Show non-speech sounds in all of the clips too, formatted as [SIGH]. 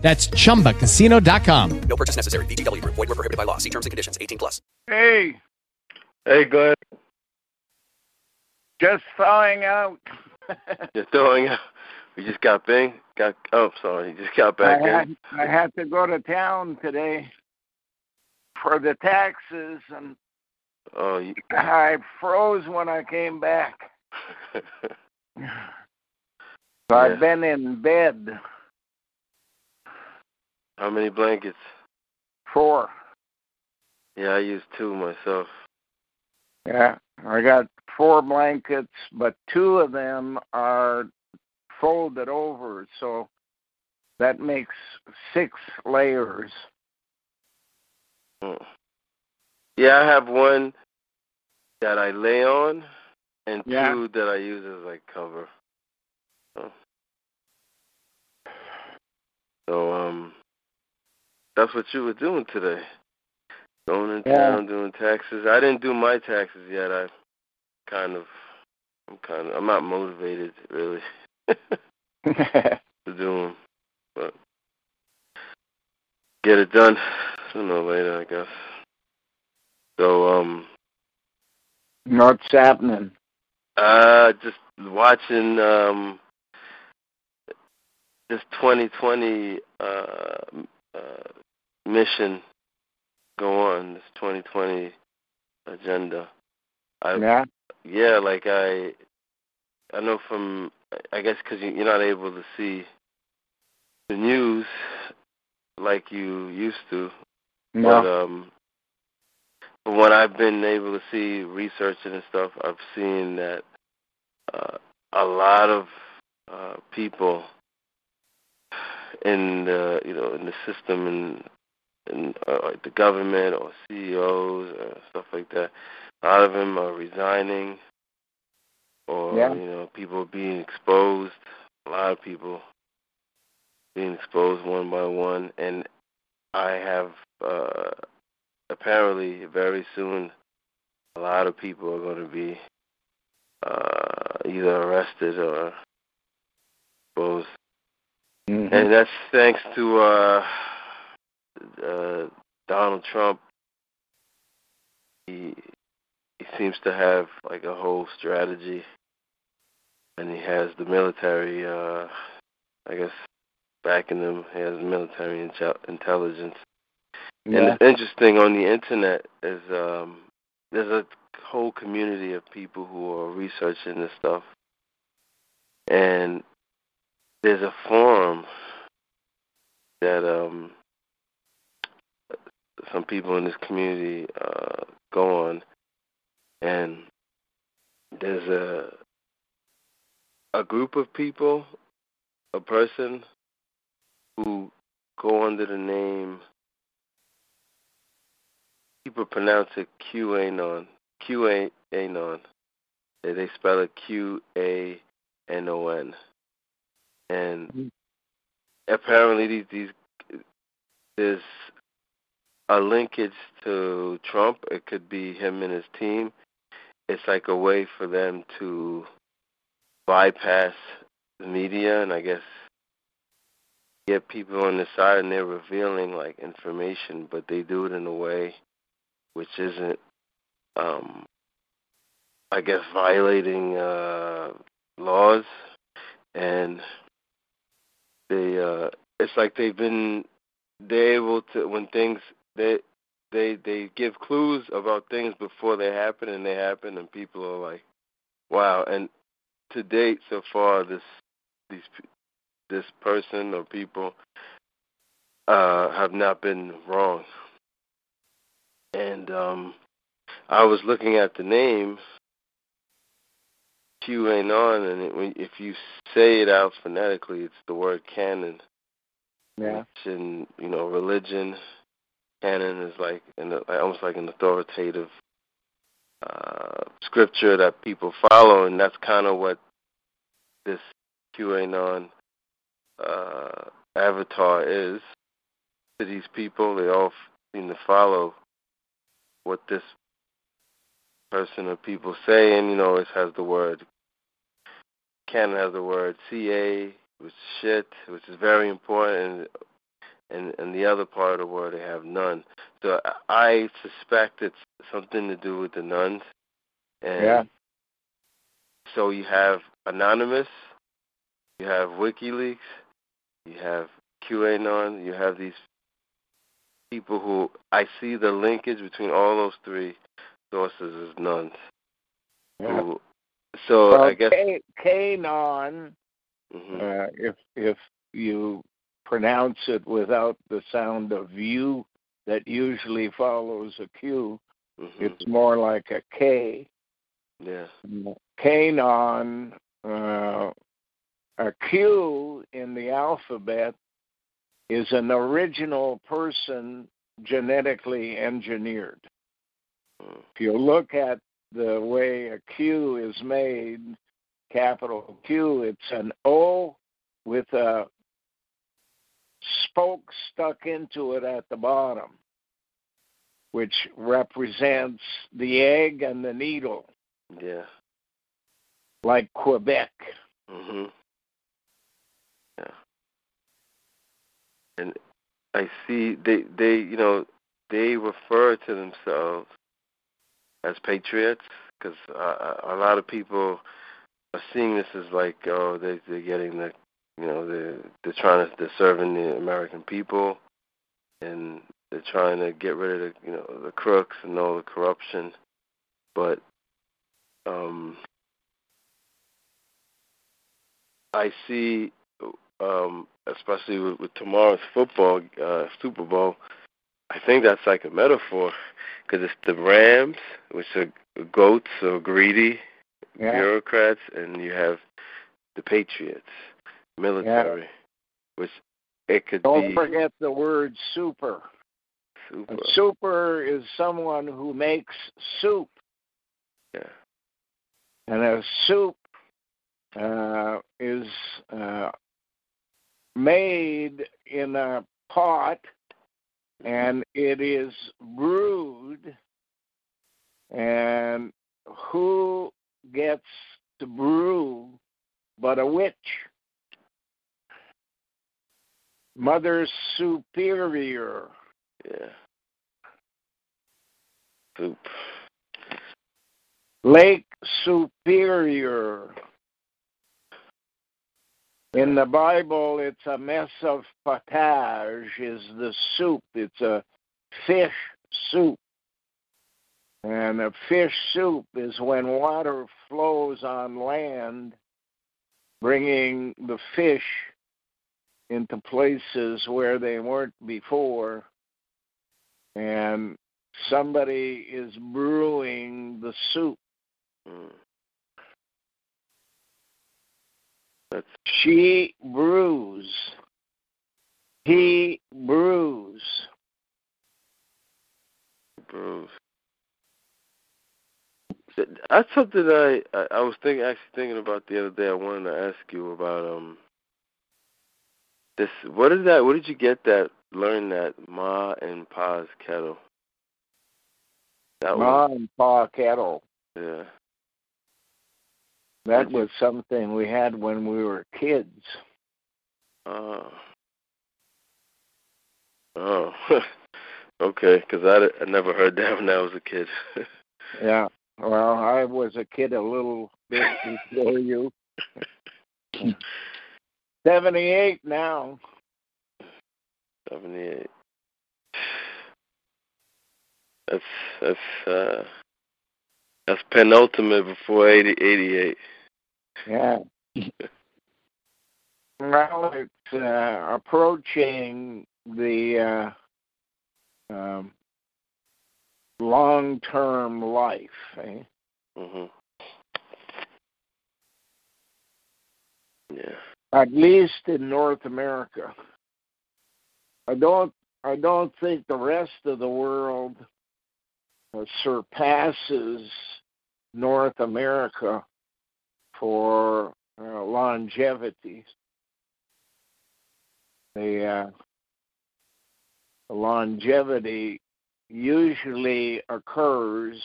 That's chumbacasino.com. No purchase necessary. VGW Group. Void were prohibited by law. See terms and conditions. 18 plus. Hey, Hey, go ahead. just thawing out. [LAUGHS] You're throwing out. We just got bang. Got oh, sorry. You just got back I in. had, I had to go to town today for the taxes, and Oh, you, I froze when I came back. [LAUGHS] So Yeah. I've been in bed how many blankets? four. Yeah, I use two myself. Yeah, I got four blankets, but two of them are folded over, so that makes six layers. Mm. Yeah, I have one that I lay on, and Yeah. two that I use as like cover. So, so um, that's what you were doing today. Going in Yeah. town doing taxes. I didn't do my taxes yet. I kind of, I'm kind of, I'm not motivated really to [LAUGHS] do them, but get it done sooner or later, I guess. So um, What's happening? uh, just watching um this 2020 uh, uh mission go on. This 2020 agenda. I Yeah. yeah, like I, I know from I guess because you, you're not able to see the news like you used to, but No. um, from what I've been able to see, researching and stuff, I've seen that uh, a lot of uh, people in the you know in the system and in uh, like the government or CEOs or stuff like that, a lot of them are resigning, or Yeah. you know people being exposed. A lot of people being exposed one by one, and I have uh, apparently very soon a lot of people are going to be uh, either arrested or exposed, Mhm. and that's thanks to uh, uh, Donald Trump. He he seems to have like a whole strategy, and he has the military. Uh, I guess backing him. He has military intel- intelligence. And yeah. it's interesting on the internet is um there's a whole community of people who are researching this stuff. And there's a forum that um some people in this community uh go on and there's a a group of people, a person who go under the name people pronounce it QAnon. QAnon. They they spell it Q A N O N. And Mhm. apparently these these there's a linkage to Trump. It could be him and his team. It's like a way for them to bypass the media and I guess get people on the side and they're revealing like information, but they do it in a way which isn't um I guess violating uh laws and they uh it's like they've been they're able to when things they they they give clues about things before they happen and they happen and people are like wow. And to date so far this these this person or people uh have not been wrong. And um I was looking at the name QAnon, and it, when, if you say it out phonetically, it's the word canon, Yeah. in you know religion canon is like an, almost like an authoritative uh, scripture that people follow, and that's kind of what this QAnon uh, avatar is to these people. They all seem to follow what this person or people say, and you know, it has the word. Canon has the word CA, which is shit, which is very important, and and the other part of the world they have none. So I suspect it's something to do with the nuns. And Yeah. So you have Anonymous, you have WikiLeaks, you have QAnon, you have these people who I see the linkage between all those three sources as nuns. Yeah. Who, so well, I guess K- Kanon, mhm, uh, if if you pronounce it without the sound of U that usually follows a Q, mhm, it's more like a K. yeah, Kanon, uh, a Q in the alphabet is an original person genetically engineered. mm, If you look at the way a Q is made, capital Q, it's an O with a spoke stuck into it at the bottom, which represents the egg and the needle, yeah, like Quebec. mhm, yeah. And I see they they you know they refer to themselves as patriots because uh, a lot of people are seeing this as like oh they they're getting the you know they're they're trying to they're serving the American people and they're trying to get rid of the you know the crooks and all the corruption but um I see um especially with, with tomorrow's football uh Super Bowl I think that's like a metaphor because it's the Rams which are goats or greedy Yeah. bureaucrats and you have the patriots military which it could Don't be forget the word super. super A super is someone who makes soup, yeah and a soup uh, is uh, made in a pot, and it is brewed. And who gets to brew but a witch? Mother Superior. yeah soup Lake Superior. In the Bible, it's a mess of potage, is the soup. It's a fish soup. And a fish soup is when water flows on land, bringing the fish into places where they weren't before. And somebody is brewing the soup. mm. that's She brews. He brews. Bruce. That's something I, I I was thinking actually thinking about the other day. I wanted to ask you about um this. What is that? What did you get that? Learn that Ma and Pa's kettle. That was Ma and Pa kettle. yeah. That was something we had when we were kids. Oh. Oh. [LAUGHS] okay, because I, I never heard that when I was a kid. [LAUGHS] Yeah. Well, I was a kid a little bit before you. [LAUGHS] 78 now. Seventy eight. That's that's uh that's penultimate before eighty eighty eight. Yeah. Well, it's uh, approaching the uh, um, long-term life. Eh? Mhm. Yeah. At least in North America. I don't I don't think the rest of the world surpasses North America for uh, longevity. The, uh, longevity usually occurs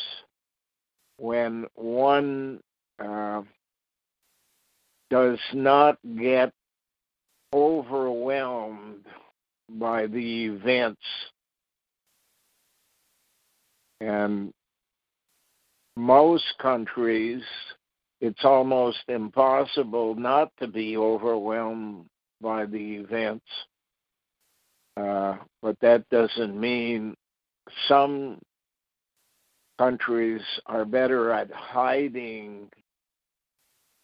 when one uh, does not get overwhelmed by the events. And most countries it's almost impossible not to be overwhelmed by the events. Uh, but that doesn't mean some countries are better at hiding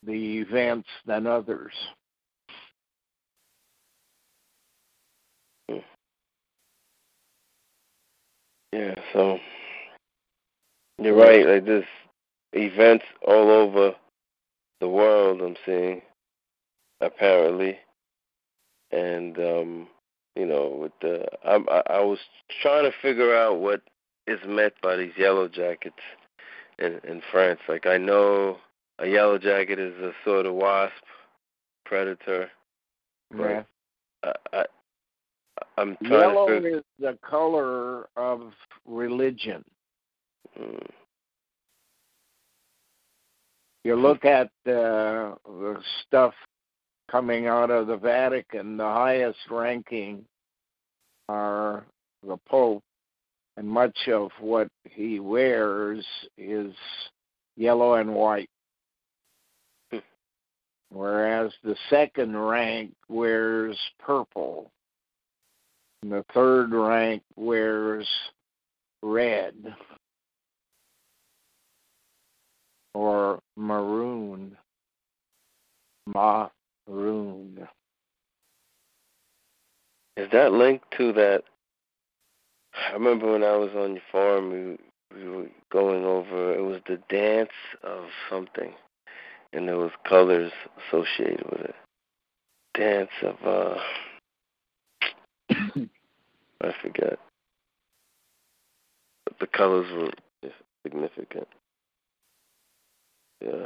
the events than others. Yeah, so you're right. Like this events all over the world. I'm seeing apparently, and um, you know, with the I, I, I was trying to figure out what is meant by these yellow jackets in in France. Like I know a yellow jacket is a sort of wasp predator. Yeah. I, I I'm trying Yellow to figure. is the color of religion. Mm, You look at uh, the stuff coming out of the Vatican, the highest ranking are the Pope, and much of what he wears is yellow and white. Whereas the second rank wears purple, and the third rank wears red or maroon. Maroon. Is that linked to that? I remember when I was on your farm, we we were going over. It was the dance of something, and there was colors associated with it. Dance of uh, [COUGHS] I forget. But the colors were significant. Yeah.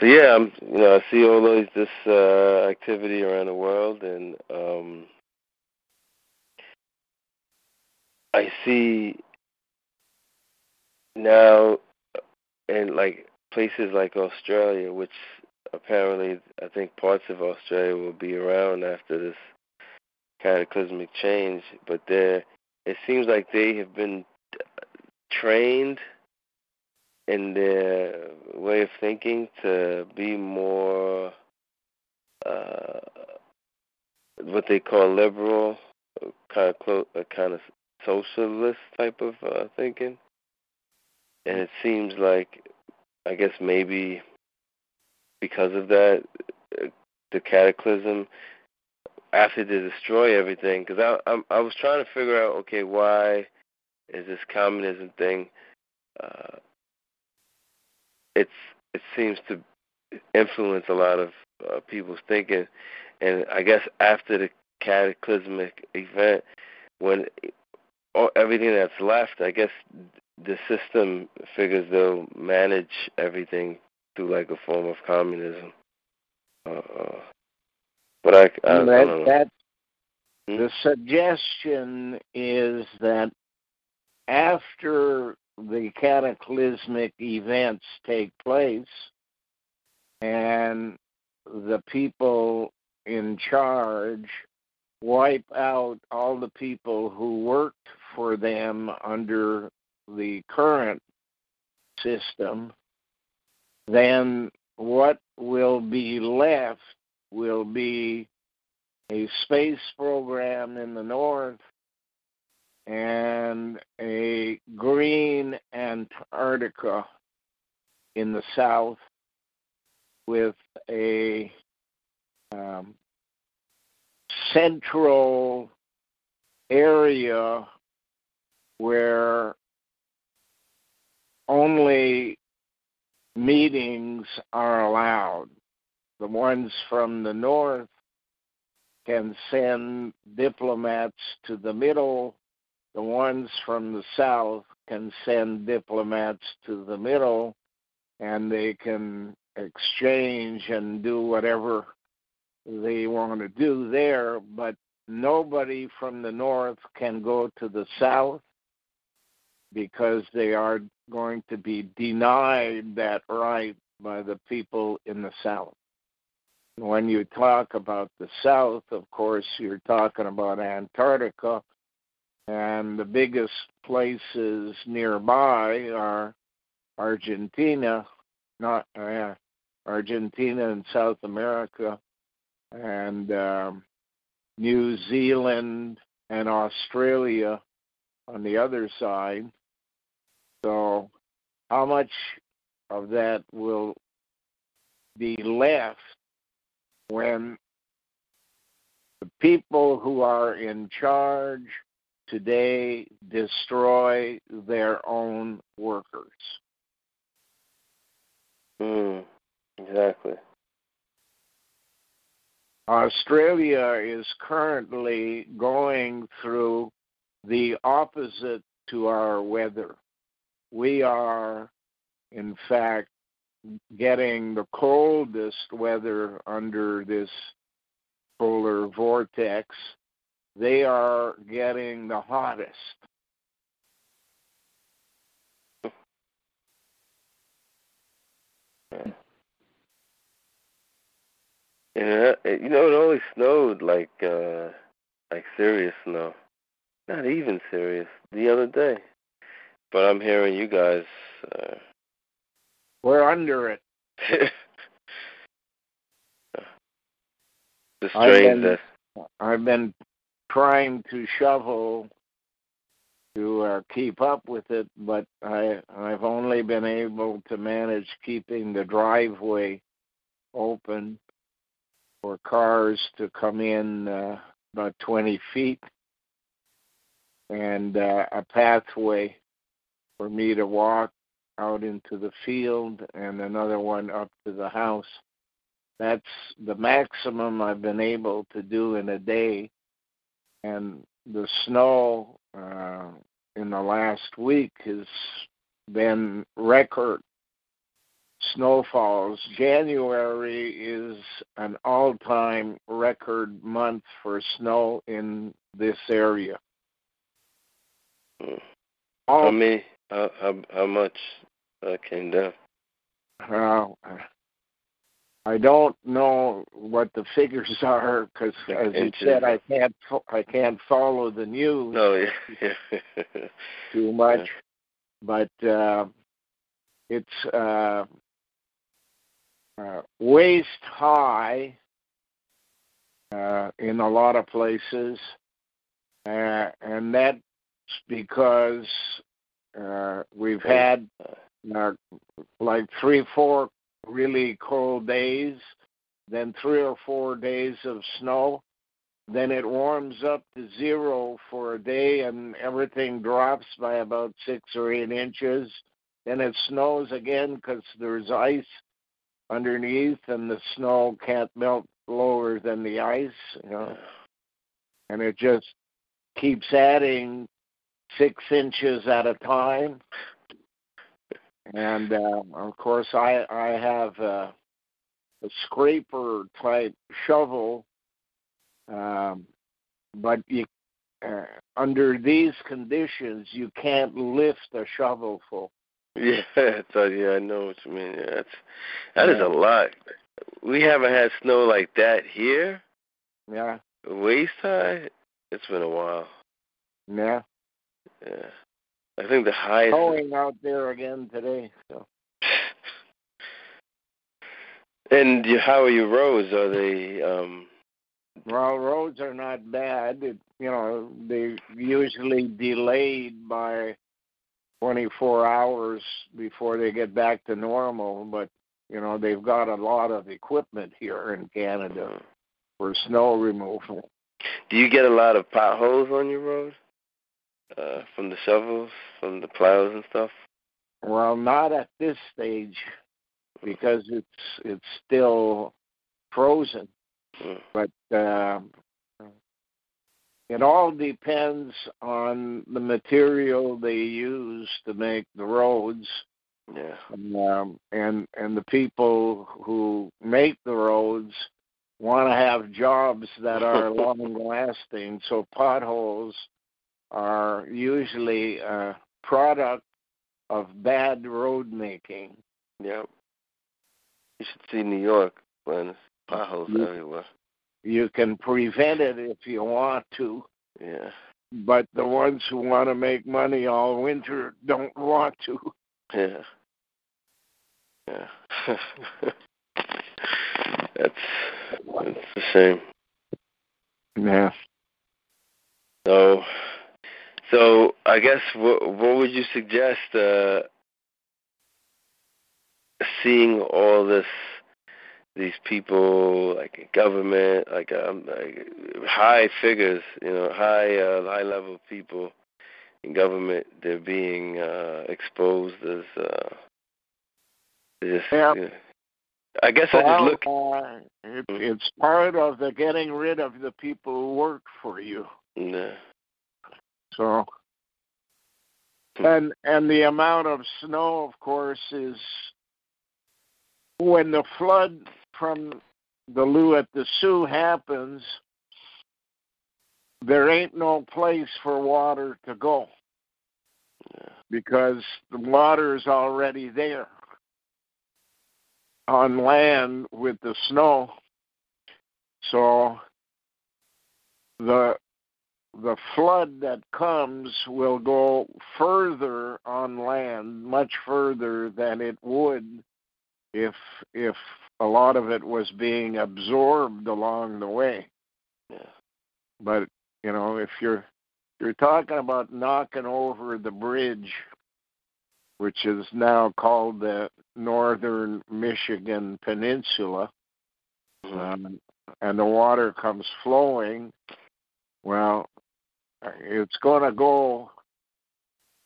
So yeah, I'm you know I see all these this uh, activity around the world, and um, I see now and like places like Australia, which apparently I think parts of Australia will be around after this cataclysmic change, but there it seems like they have been trained in their way of thinking to be more uh, what they call liberal, kind of a kind of socialist type of uh, thinking, and it seems like, I guess maybe because of that, uh, the cataclysm after they destroy everything. Because I, I I was trying to figure out, okay, why is this communism thing? Uh, it's it seems to influence a lot of uh, people's thinking, and I guess after the cataclysmic event, when all, everything that's left, I guess the system figures they'll manage everything through like a form of communism. Uh, uh, but I, I, I don't know. that Hmm? the suggestion is that after the cataclysmic events take place and the people in charge wipe out all the people who worked for them under the current system, then what will be left will be a space program in the north and a green Antarctica in the south with a um, central area where only meetings are allowed. The ones from the north can send diplomats to the middle. The ones from the south can send diplomats to the middle, and they can exchange and do whatever they want to do there. But nobody from the north can go to the south because they are going to be denied that right by the people in the south. When you talk about the south, of course, you're talking about Antarctica, and the biggest places nearby are Argentina, not uh, Argentina and South America, and um, New Zealand and Australia on the other side. So, how much of that will be left when the people who are in charge today destroy their own workers? Mm, exactly. Australia is currently going through the opposite to our weather. We are, in fact, getting the coldest weather under this polar vortex. They are getting the hottest. Yeah, you know, it only snowed like uh like serious snow. Not even serious the other day. But I'm hearing you guys uh We're under it. [LAUGHS] the I've been- that I've been trying to shovel to uh, keep up with it, but I I've only been able to manage keeping the driveway open for cars to come in uh, about 20 feet and uh, a pathway for me to walk out into the field and another one up to the house. That's the maximum I've been able to do in a day. And the snow uh, in the last week has been record snowfalls. January is an all time record month for snow in this area. Mm. All how many how how, how much uh, came down? Uh, I don't know what the figures [LAUGHS] are because, as you said, I can't I can't follow the news No, yeah, [LAUGHS] yeah. too much. But uh, it's uh, uh, waist high uh, in a lot of places, uh, and that's because uh, we've had uh, like three, four really cold days, then three or four days of snow. Then it warms up to zero for a day and everything drops by about six or eight inches. Then it snows again because there's ice underneath and the snow can't melt lower than the ice, you know. And it just keeps adding six inches at a time and uh, of course I I have a, a scraper type shovel, um, but you uh, under these conditions you can't lift a shovel full. [LAUGHS] Yeah, so yeah, I know what you mean. Yeah, that's that is Yeah. a lot. We haven't had snow like that here, Yeah, waist high. It's been a while. yeah. Yeah, I think the highest. Going out there again today. So and how are your roads? Are they? um well, roads are not bad. It, you know, they're usually delayed by 24 hours before they get back to normal, but you know they've got a lot of equipment here in Canada for snow removal. Do you get a lot of potholes on your road? Uh, from the shovels, from the plows and stuff. Well, not at this stage because it's it's still frozen. Mm. But uh, it all depends on the material they use to make the roads. Yeah. Um, and and the people who make the roads want to have jobs that are [LAUGHS] long lasting. So potholes are usually a product of bad road making. Yep. You should see New York when potholes Yeah. everywhere. You can prevent it if you want to, Yeah. but the ones who want to make money all winter don't want to. Yeah. Yeah. [LAUGHS] that's that's a shame. Yeah. So, so I guess what what would you suggest? Uh, seeing all this, these people like government, like um, like high figures, you know, high uh, high level people in government, they're being uh, exposed as. Uh, just, Yeah. you know, I guess I just look. uh, it, it's part of the getting rid of the people who work for you. Nah. So, and and the amount of snow, of course, is when the flood from the Lou at the Sioux happens. There ain't no place for water to go because the water is already there on land with the snow. So the the flood that comes will go further on land, much further than it would if if a lot of it was being absorbed along the way. Yeah. But you know, if you're you're talking about knocking over the bridge, which is now called the Northern Michigan Peninsula, Mhm. um, and the water comes flowing, well, it's going to go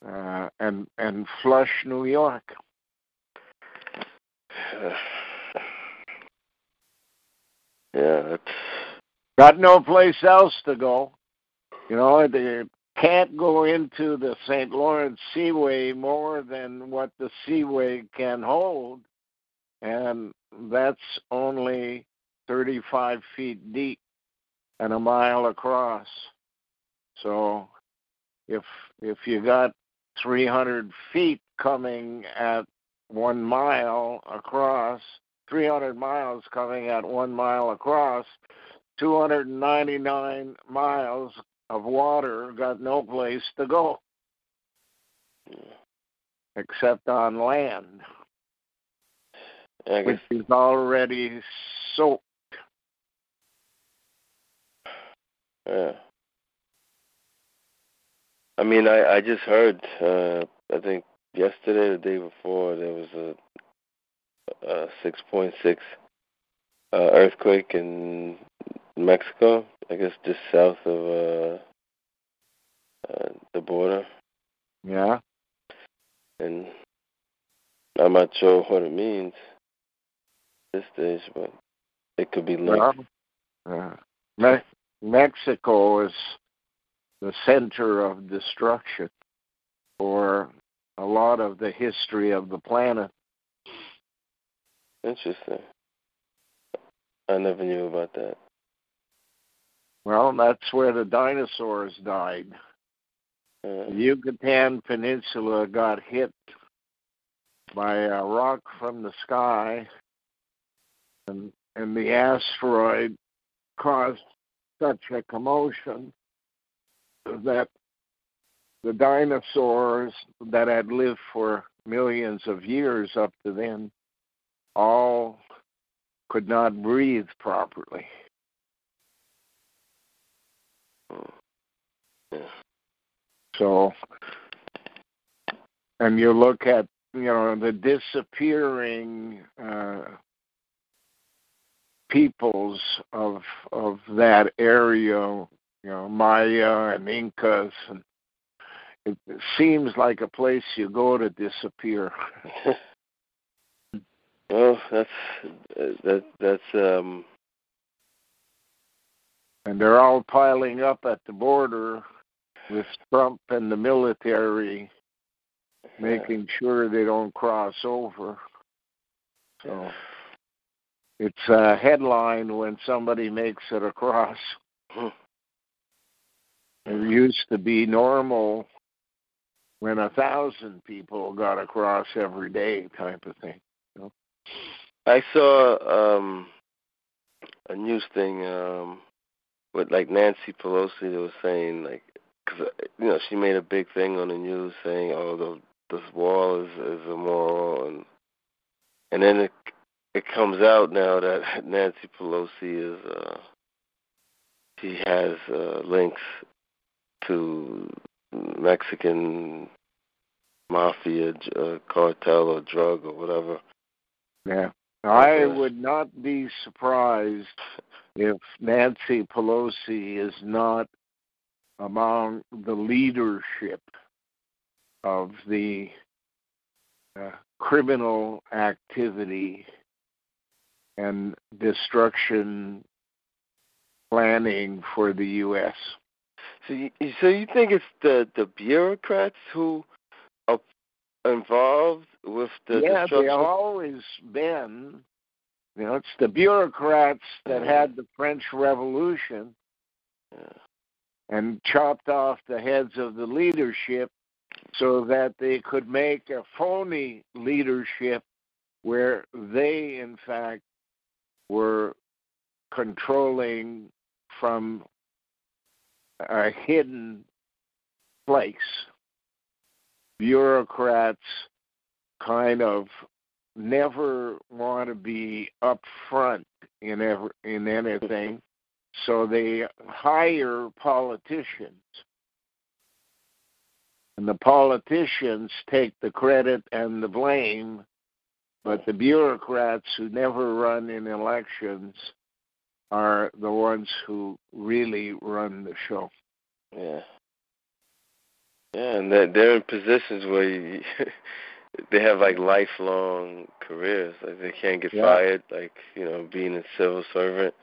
uh, and and flush New York. [SIGHS] Yeah, that's Got no place else to go. You know, they can't go into the St. Lawrence Seaway more than what the Seaway can hold, and that's only 35 feet deep and a mile across. So, if if you got 300 feet coming at one mile across, 300 miles coming at one mile across, 299 miles of water got no place to go except on land, which is already soaked. yeah. I mean, I I just heard. Uh, I think yesterday, or the day before, there was a, a six point six uh, earthquake in Mexico. I guess just south of uh, uh, the border, Yeah. and I'm not sure what it means this stage, but it could be linked. Well, uh, Me- Mexico is the center of destruction for a lot of the history of the planet. Interesting. I never knew about that. Well, that's where the dinosaurs died. Uh, The Yucatan Peninsula got hit by a rock from the sky, and and the asteroid caused such a commotion that the dinosaurs that had lived for millions of years up to then all could not breathe properly. So, and you look at you know the disappearing uh, peoples of of that area, you know Maya and Incas, and it, seems like a place you go to disappear. [LAUGHS] well, that's that that's um And they're all piling up at the border with Trump and the military making sure they don't cross over. So it's a headline when somebody makes it across. It used to be normal when a thousand people got across every day, type of thing. You know? I saw um a news thing um with like Nancy Pelosi was saying like because you know she made a big thing on the news saying oh the this wall is is immoral and and then it it comes out now that [LAUGHS] Nancy Pelosi is uh she has uh links to Mexican mafia uh, cartel or drug or whatever. Yeah. I Okay. would not be surprised if Nancy Pelosi is not among the leadership of the uh, criminal activity and destruction planning for the U.S. So you so you think it's the the bureaucrats who are involved with the yeah, destruction? they have always been. You know, it's the bureaucrats that Mhm. had the French Revolution Yeah. and chopped off the heads of the leadership so that they could make a phony leadership where they, in fact, were controlling from a hidden place. Bureaucrats kind of never want to be up front in ever in anything so they hire politicians and the politicians take the credit and the blame but the bureaucrats who never run in elections are the ones who really run the show Yeah. Yeah, and they're, they're in positions where you, [LAUGHS] they have like lifelong careers. Like they can't get Yeah. fired. Like you know, being a civil servant,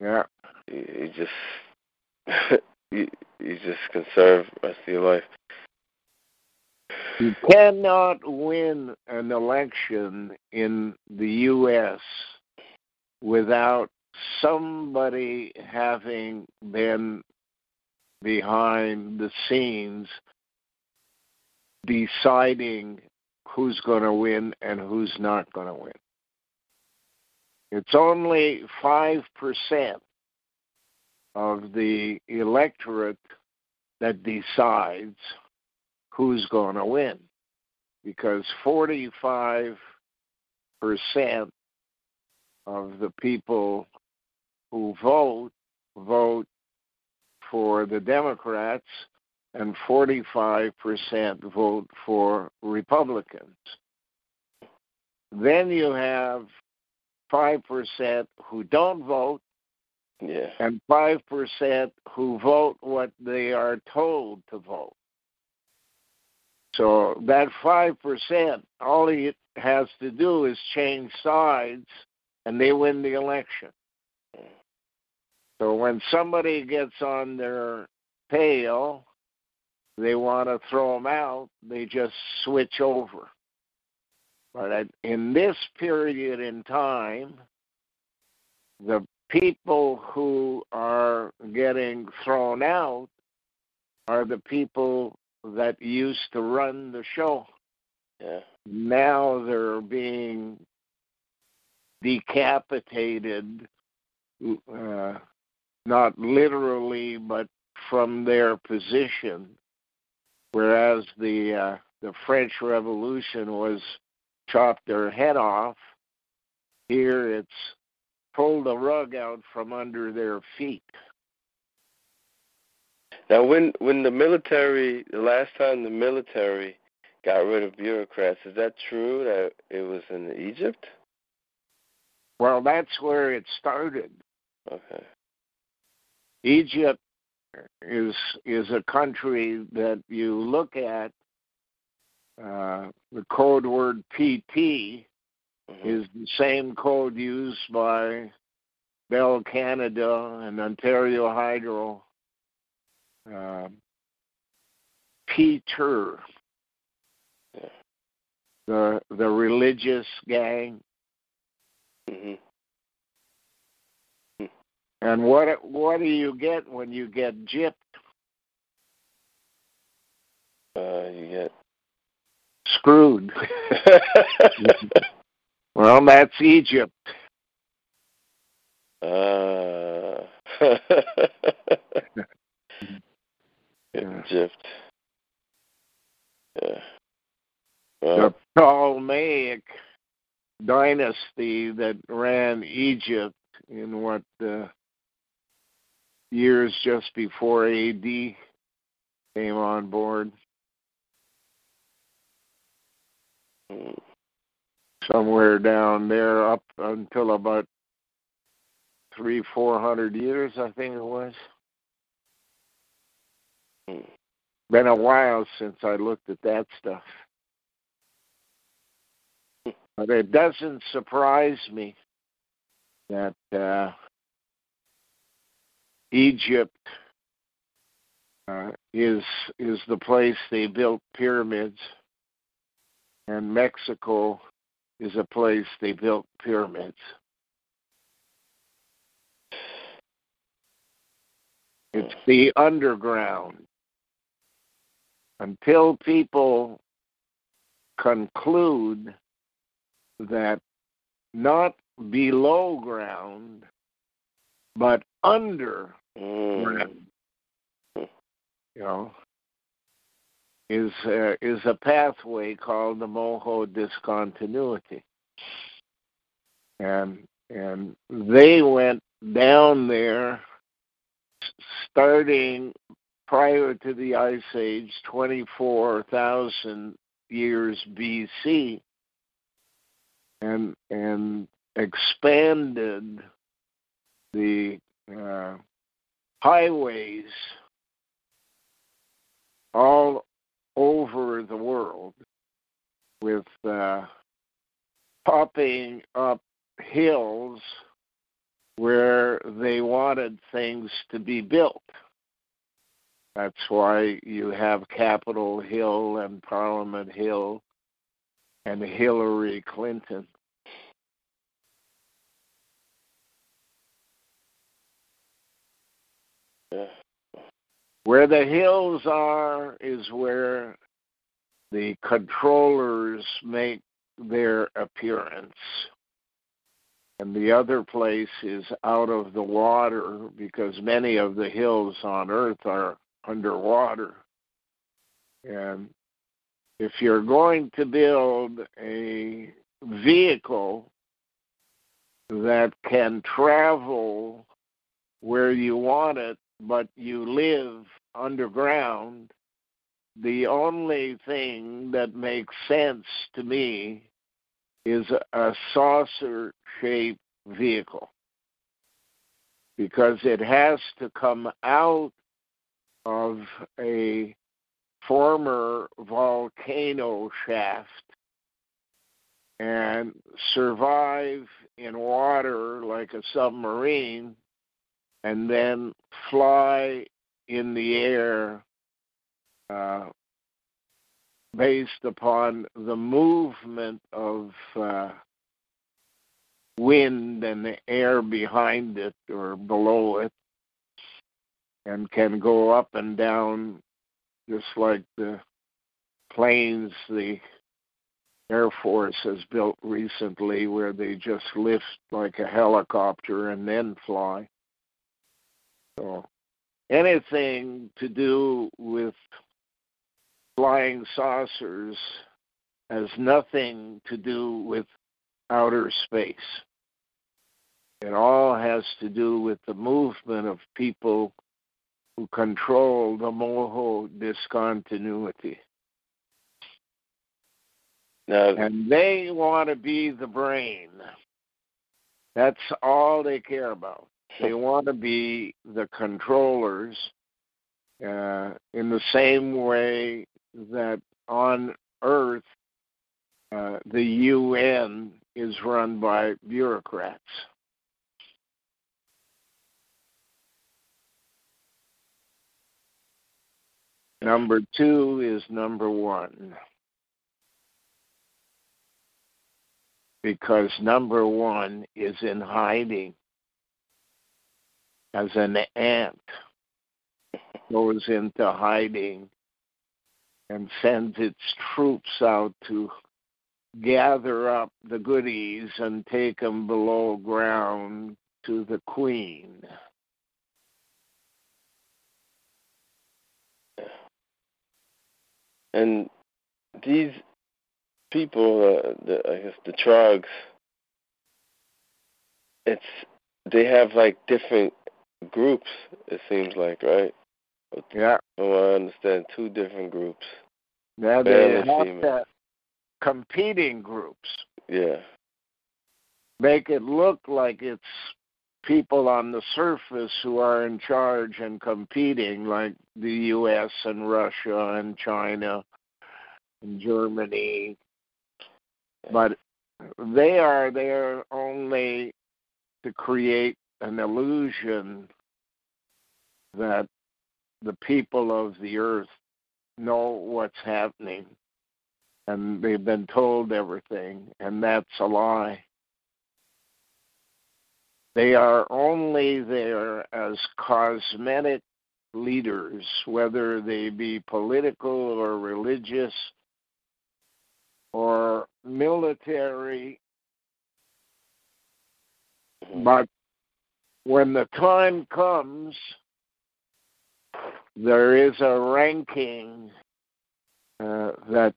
yeah you, you just [LAUGHS] you you just conserve the rest of your life. You cannot win an election in the U.S. without somebody having been behind the scenes deciding who's going to win and who's not going to win. It's only 5% of the electorate that decides who's going to win because 45% of the people who vote vote for the Democrats and 45% vote for Republicans. Then you have 5% who don't vote Yeah. and 5% who vote what they are told to vote. So that 5%, all he has to do is change sides and they win the election. So when somebody gets on their tail, they want to throw them out, they just switch over. But in this period in time, the people who are getting thrown out are the people that used to run the show. Yeah. Now they're being decapitated, uh, not literally, but from their position. Whereas the uh, the French Revolution was chopped their head off, here it's pull the rug out from under their feet. Now, when when the military, the last time the military got rid of bureaucrats, is that true that it was in Egypt? Well, that's where it started. Okay. Egypt is is a country that you look at. Uh, the code word PT Mhm. is the same code used by Bell Canada and Ontario Hydro. Uh, Peter, the the religious gang, hmm and what what do you get when you get gypped? Uh, you get. Screwed. [LAUGHS] well, that's Egypt. uh, [LAUGHS] Yeah. Gypped. Yeah. The Ptolemaic dynasty that ran Egypt in what uh, years just before AD came on board. somewhere down there up until about three, four hundred years, I think it was. Been a while since I looked at that stuff. But it doesn't surprise me that uh, Egypt uh, is is the place they built pyramids, and Mexico is a place they built pyramids. It's the underground. Until people conclude that not below ground, but under. Mm, you know, is uh, is a pathway called the Moho discontinuity, and and they went down there starting prior to the ice age 24,000 years BC and and expanded the uh, highways all over the world with uh, popping up hills where they wanted things to be built. That's why you have Capitol Hill and Parliament Hill and Hillary Clinton. yeah. Where the hills are is where the controllers make their appearance. And the other place is out of the water because many of the hills on earth are underwater. And if you're going to build a vehicle that can travel where you want it, but you live underground, the only thing that makes sense to me is a saucer shaped vehicle. Because it has to come out of a former volcano shaft and survive in water like a submarine and then fly in the air uh, based upon the movement of uh, wind and the air behind it or below it, and can go up and down just like the planes the Air Force has built recently, where they just lift like a helicopter and then fly. So anything to do with flying saucers has nothing to do with outer space. It all has to do with the movement of people who control the moho discontinuity. Now, And they want to be the brain. That's all they care about. They want to be the controllers uh, in the same way that on Earth uh, the UN is run by bureaucrats. Number two is number one. Because number one is in hiding as an ant goes into hiding and sends its troops out to gather up the goodies and take them below ground to the queen. And these people, uh, the, I guess the trogs, it's they have like different groups. It seems like, right? Yeah. Oh, I understand. Two different groups. Now they have to, competing groups. Yeah. Make it look like it's people on the surface who are in charge and competing, like the U.S. and Russia and China and Germany. But they are there only to create an illusion that the people of the earth know what's happening and they've been told everything, and that's a lie. They are only there as cosmetic leaders, whether they be political or religious or military. But when the time comes, there is a ranking uh, that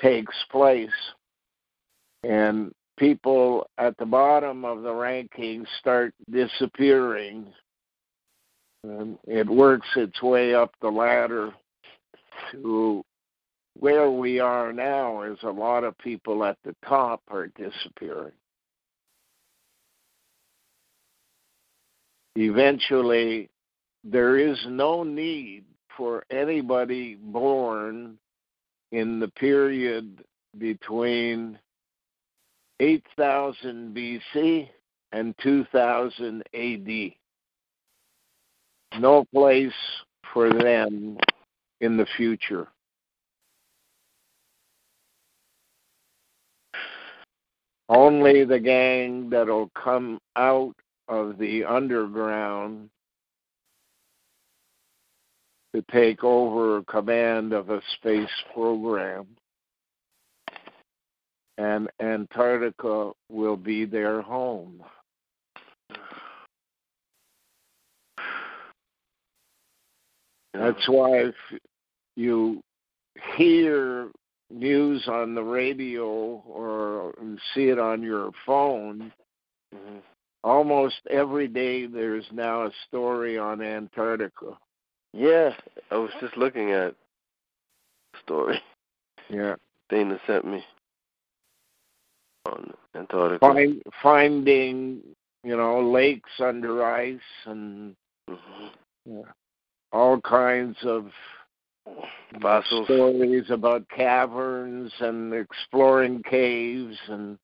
takes place, and people at the bottom of the ranking start disappearing. And it works its way up the ladder to where we are now is a lot of people at the top are disappearing. Eventually, there is no need for anybody born in the period between 8000 BC and 2000 AD. No place for them in the future. Only the gang that'll come out of the underground to take over command of a space program. And Antarctica will be their home. That's why if you hear news on the radio or see it on your phone, mm-hmm. Almost every day there's now a story on Antarctica. Yeah, I was just looking at story. Yeah. [LAUGHS] Dana sent me on Antarctica. Find, finding, you know, lakes under ice and mm-hmm. yeah, all kinds of fossils stories about caverns and exploring caves and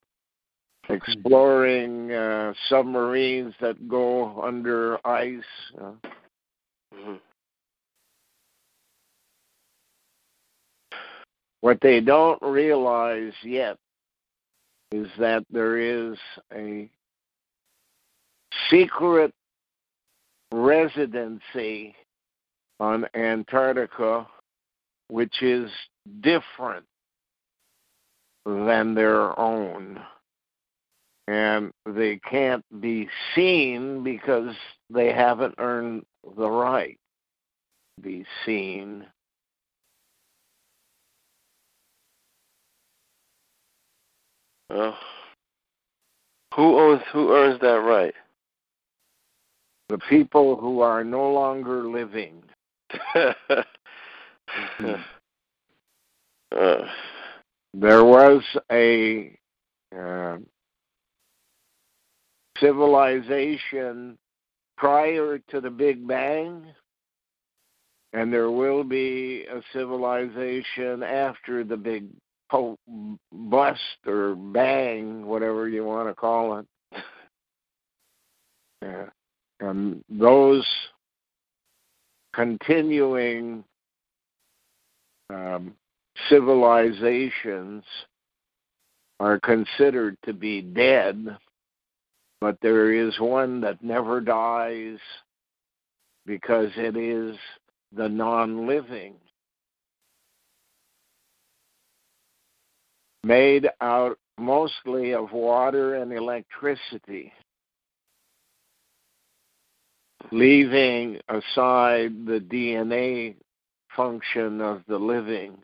exploring uh, submarines that go under ice. Uh, mm-hmm. What they don't realize yet is that there is a secret residency on Antarctica which is different than their own. And they can't be seen because they haven't earned the right to be seen. Well, who owns who earns that right? The people who are no longer living. uh. [LAUGHS] There was a uh, civilization prior to the Big Bang, and there will be a civilization after the Big bust or bang, whatever you want to call it. [LAUGHS] Yeah. And those continuing um, civilizations are considered to be dead, but there is one that never dies because it is the non living. Made out mostly of water and electricity, leaving aside the DNA function of the living.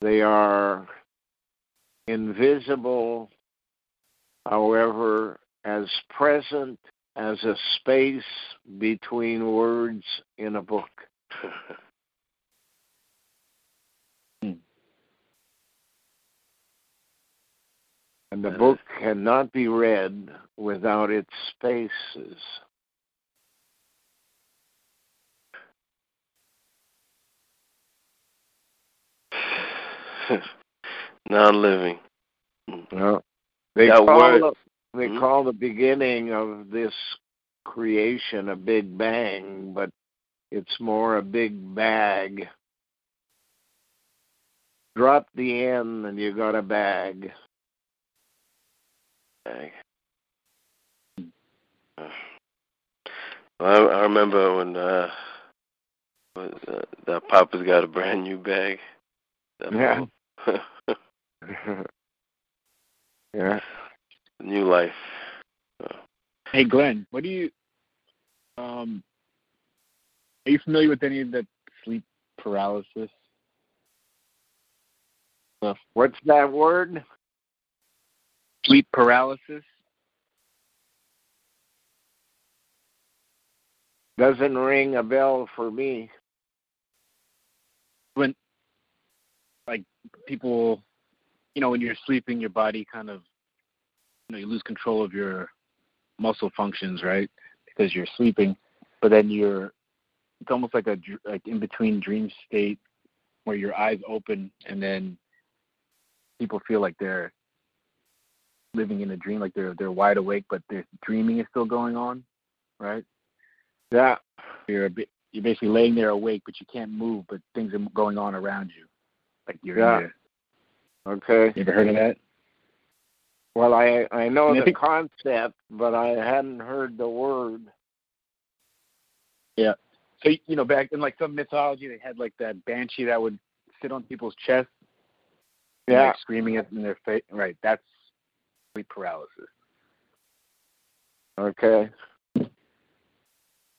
They are invisible, however, as present as a space between words in a book. [LAUGHS] Hmm. And the uh, book cannot be read without its spaces. [LAUGHS] non living. Hmm. Well, they That call word- the, they Mhm. call the beginning of this creation a big bang, but it's more a big bag. Drop the N and you got a bag. Bag. [SIGHS] Well, I, I remember when uh, was, uh, the Papa's got a brand new bag. That Yeah. [LAUGHS] [LAUGHS] yeah. new life. Hey, Glenn, what do you um? Are you familiar with any of that sleep paralysis? What's that word? Sleep paralysis. Doesn't ring a bell for me. When, like, people, you know, when you're sleeping, your body kind of, you know, you lose control of your muscle functions, right? Because you're sleeping, but then you're, it's almost like a like in between dream state where your eyes open and then people feel like they're living in a dream, like they're they're wide awake, but their dreaming is still going on, right? Yeah. You're a bit, you're basically laying there awake, but you can't move, but things are going on around you, like you're. Yeah. in your- Okay. you ever heard of that? Well, I I know the concept, but I hadn't heard the word. Yeah. So you know, back in like some mythology, they had like that banshee that would sit on people's chests, Yeah. like, screaming it in their face. Right, that's sleep paralysis. Okay.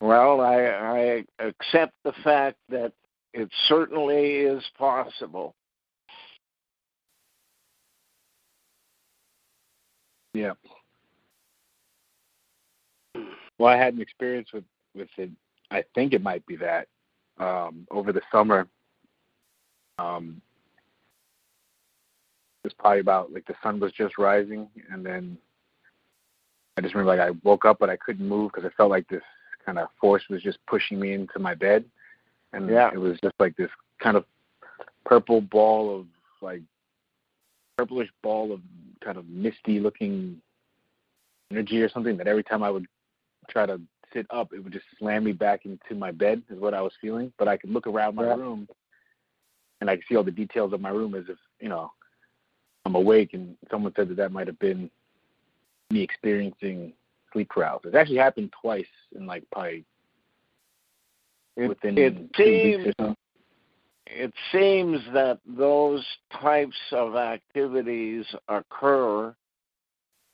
Well, I I accept the fact that it certainly is possible. Yeah. Well, I had an experience with with it. I think it might be that um, over the summer. Um, it was probably about like the sun was just rising, and then I just remember like I woke up but I couldn't move because I felt like this kind of force was just pushing me into my bed, and Yeah. it was just like this kind of purple ball of like purplish ball of kind of misty looking energy or something that every time I would try to sit up, it would just slam me back into my bed is what I was feeling. But I could look around my Yeah. room and I could see all the details of my room as if, you know, I'm awake and someone said that that might have been me experiencing sleep paralysis. It actually happened twice in like probably It, within it two seems weeks or so. It seems that those types of activities occur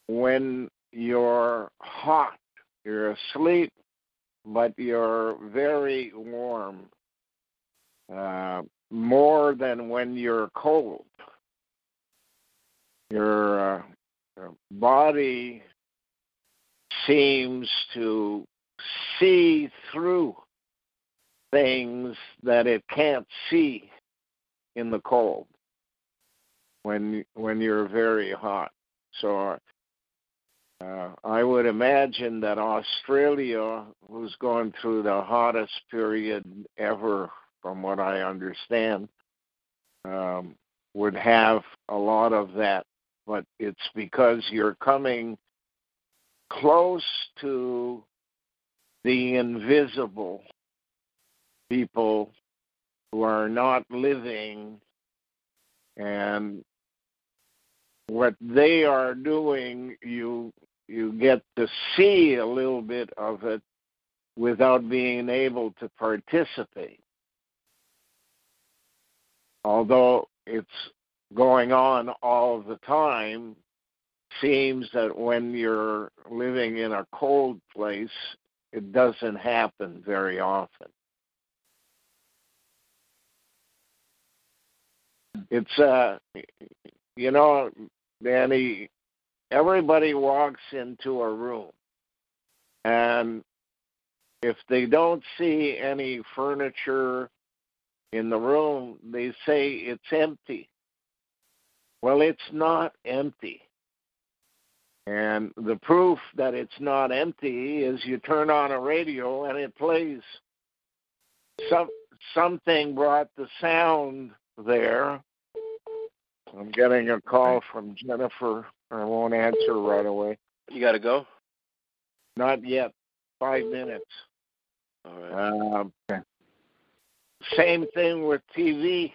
when you're hot. You're asleep, but you're very warm. Uh, more than when you're cold. Your, uh, your body seems to see through things that it can't see in the cold when when you're very hot. So uh, I would imagine that Australia, who's going through the hottest period ever, from what I understand, um, would have a lot of that. But it's because you're coming close to the invisible people who are not living and what they are doing you you get to see a little bit of it without being able to participate. Although it's going on all the time seems that when you're living in a cold place it doesn't happen very often it's uh you know danny everybody walks into a room and if they don't see any furniture in the room they say it's empty. Well it's not empty. And the proof that it's not empty is you turn on a radio and it plays some something brought the sound there I'm getting a call from Jennifer. I won't answer right away. You got to go? Not yet. Five minutes. All right. Um, Same thing with TV.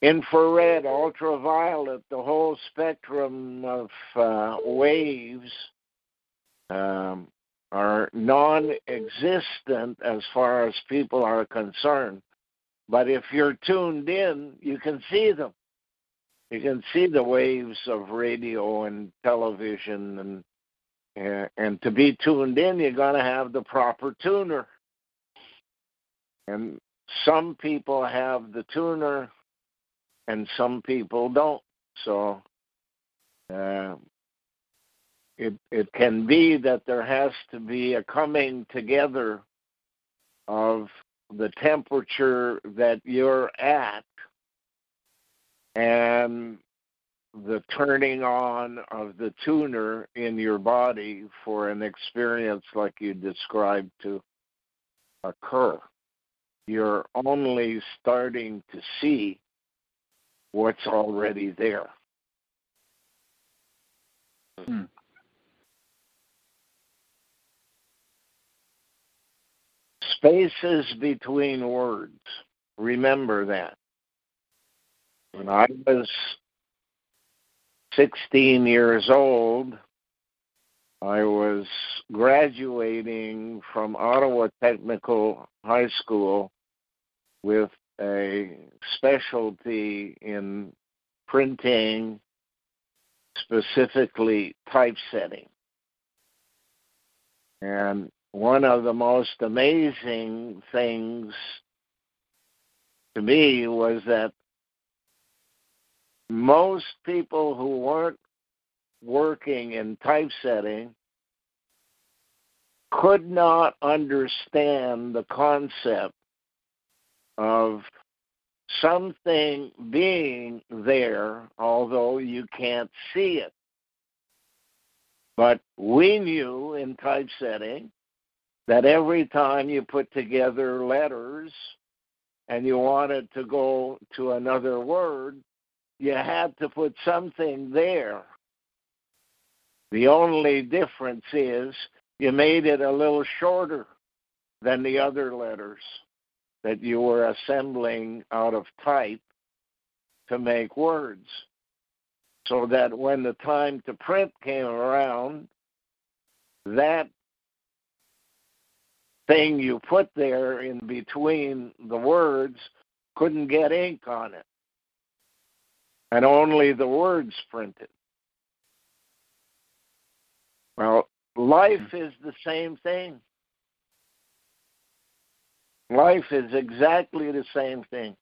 Infrared, ultraviolet, the whole spectrum of uh, waves um, are non existent as far as people are concerned. But if you're tuned in, you can see them. You can see the waves of radio and television, and and, to be tuned in, you're going to have the proper tuner. And some people have the tuner, and some people don't. So uh, it it can be that there has to be a coming together of the temperature that you're at and the turning on of the tuner in your body for an experience like you described to occur. You're only starting to see what's already there. Hmm. Spaces between words. Remember that. When I was 16 years old, I was graduating from Ottawa Technical High School with a specialty in printing, specifically typesetting. And one of the most amazing things to me was that most people who weren't working in typesetting could not understand the concept of something being there, although you can't see it. But we knew in typesetting that every time you put together letters and you wanted to go to another word, you had to put something there. The only difference is you made it a little shorter than the other letters that you were assembling out of type to make words. So that when the time to print came around, that thing you put there in between the words couldn't get ink on it. And only the words printed. Well, life is the same thing. Life is exactly the same thing.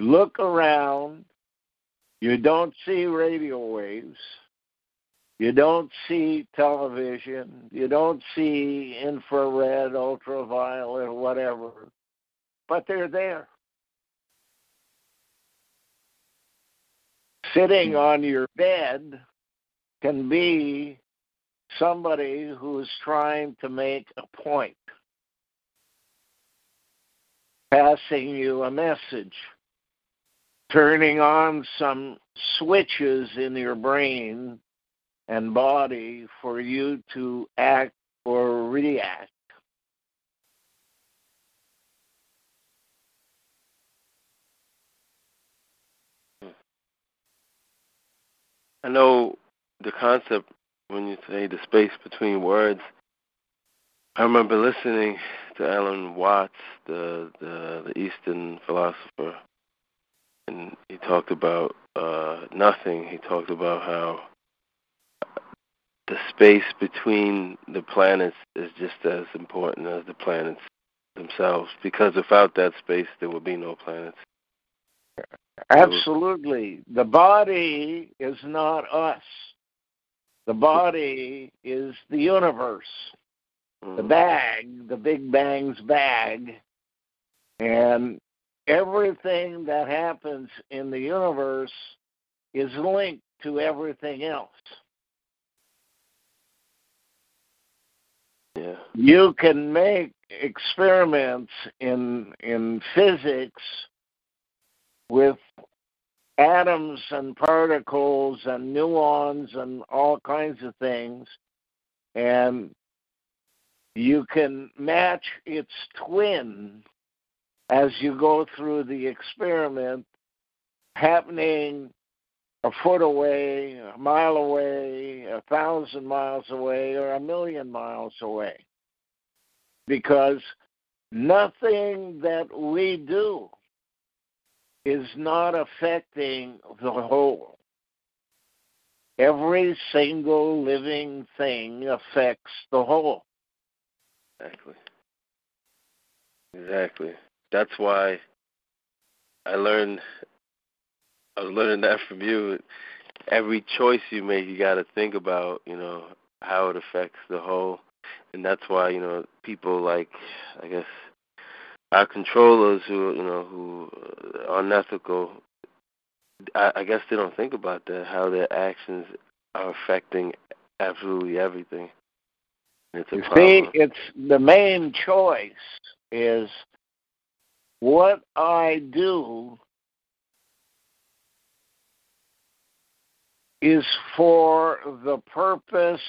Look around, you don't see radio waves you don't see television. You don't see infrared, ultraviolet, whatever, but they're there. Sitting hmm. on your bed can be somebody who's trying to make a point, passing you a message, turning on some switches in your brain and body for you to act or react. I know the concept when you say the space between words. I remember listening to Alan Watts, the the, the Eastern philosopher, and he talked about uh, nothing. He talked about how the space between the planets is just as important as the planets themselves, because without that space, there would be no planets. Absolutely. The body is not us. The body is the universe, the Mhm. bag, the Big Bang's bag. And everything that happens in the universe is linked to everything else. Yeah. You can make experiments in in physics with atoms and particles and muons and all kinds of things and you can match its twin as you go through the experiment happening a foot away, a mile away, a thousand miles away, or a million miles away. Because nothing that we do is not affecting the whole. Every single living thing affects the whole. Exactly. Exactly. That's why I learned. I was learning that from you. Every choice you make, you got to think about, you know, how it affects the whole, and that's why you know people like, I guess, our controllers who you know who are unethical. I, I guess they don't think about that how their actions are affecting absolutely everything. It's a You problem. see, it's the main choice is what I do is for the purpose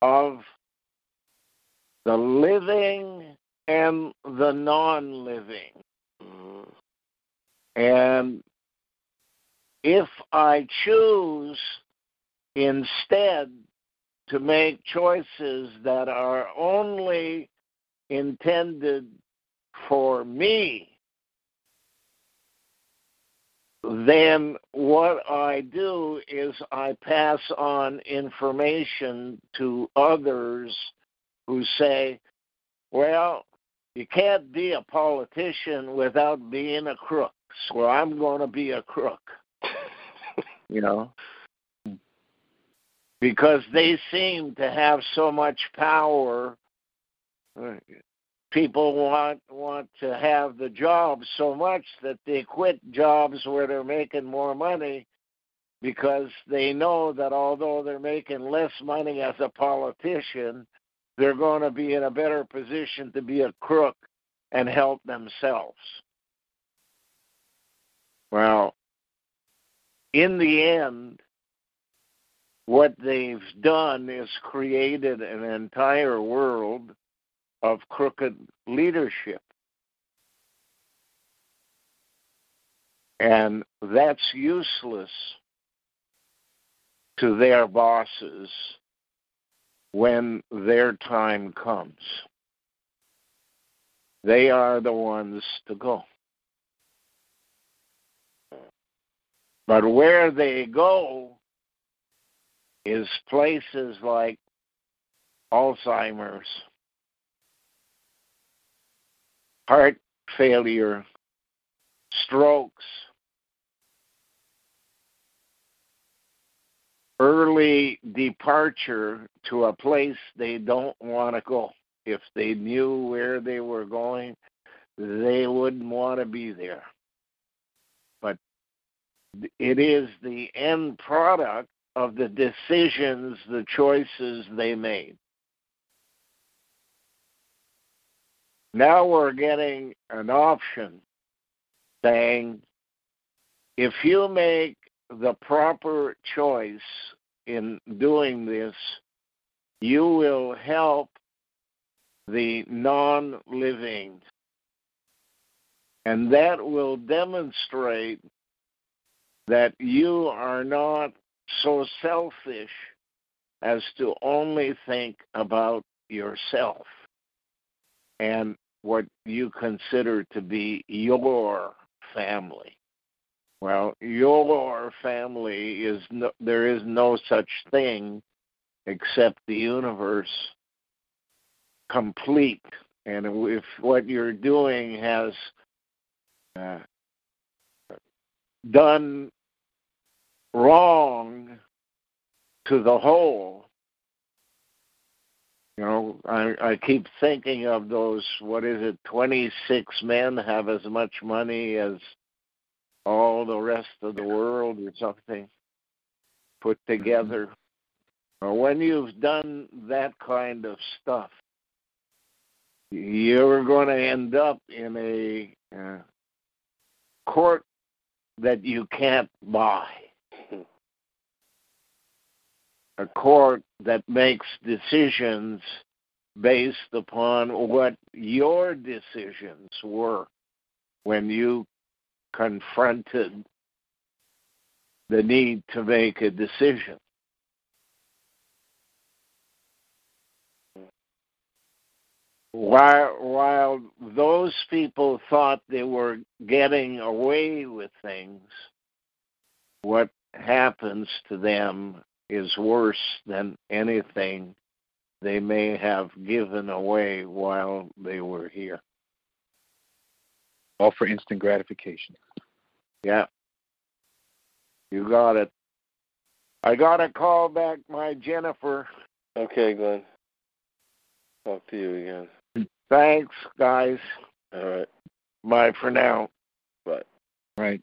of the living and the non living. And if I choose instead to make choices that are only intended for me, then what I do is I pass on information to others who say, well, you can't be a politician without being a crook. So I'm going to be a crook, you know, because they seem to have so much power. People want want to have the job so much that they quit jobs where they're making more money because they know that although they're making less money as a politician, they're going to be in a better position to be a crook and help themselves. Well, in the end, what they've done is created an entire world of crooked leadership. And that's useless to their bosses when their time comes. They are the ones to go. But where they go is places like Alzheimer's, heart failure, strokes, early departure to a place they don't want to go. If they knew where they were going, they wouldn't want to be there. But it is the end product of the decisions, the choices they made. Now we're getting an option saying if you make the proper choice in doing this, you will help the non living. And that will demonstrate that you are not so selfish as to only think about yourself and what you consider to be your family. Well, your family is no, there is no such thing except the universe complete. And if what you're doing has uh, done wrong to the whole, you know, I, I keep thinking of those, what is it, 26 men have as much money as all the rest of the world or something put together. Or when you've done that kind of stuff, you're going to end up in a uh, court that you can't buy. A court that makes decisions based upon what your decisions were when you confronted the need to make a decision. While, while those people thought they were getting away with things, what happens to them is worse than anything they may have given away while they were here. All for instant gratification. Yeah. You got it. I got to call back my Jennifer. Okay, Glenn. Talk to you again. Thanks, guys. All right. Bye for now. Bye. Right.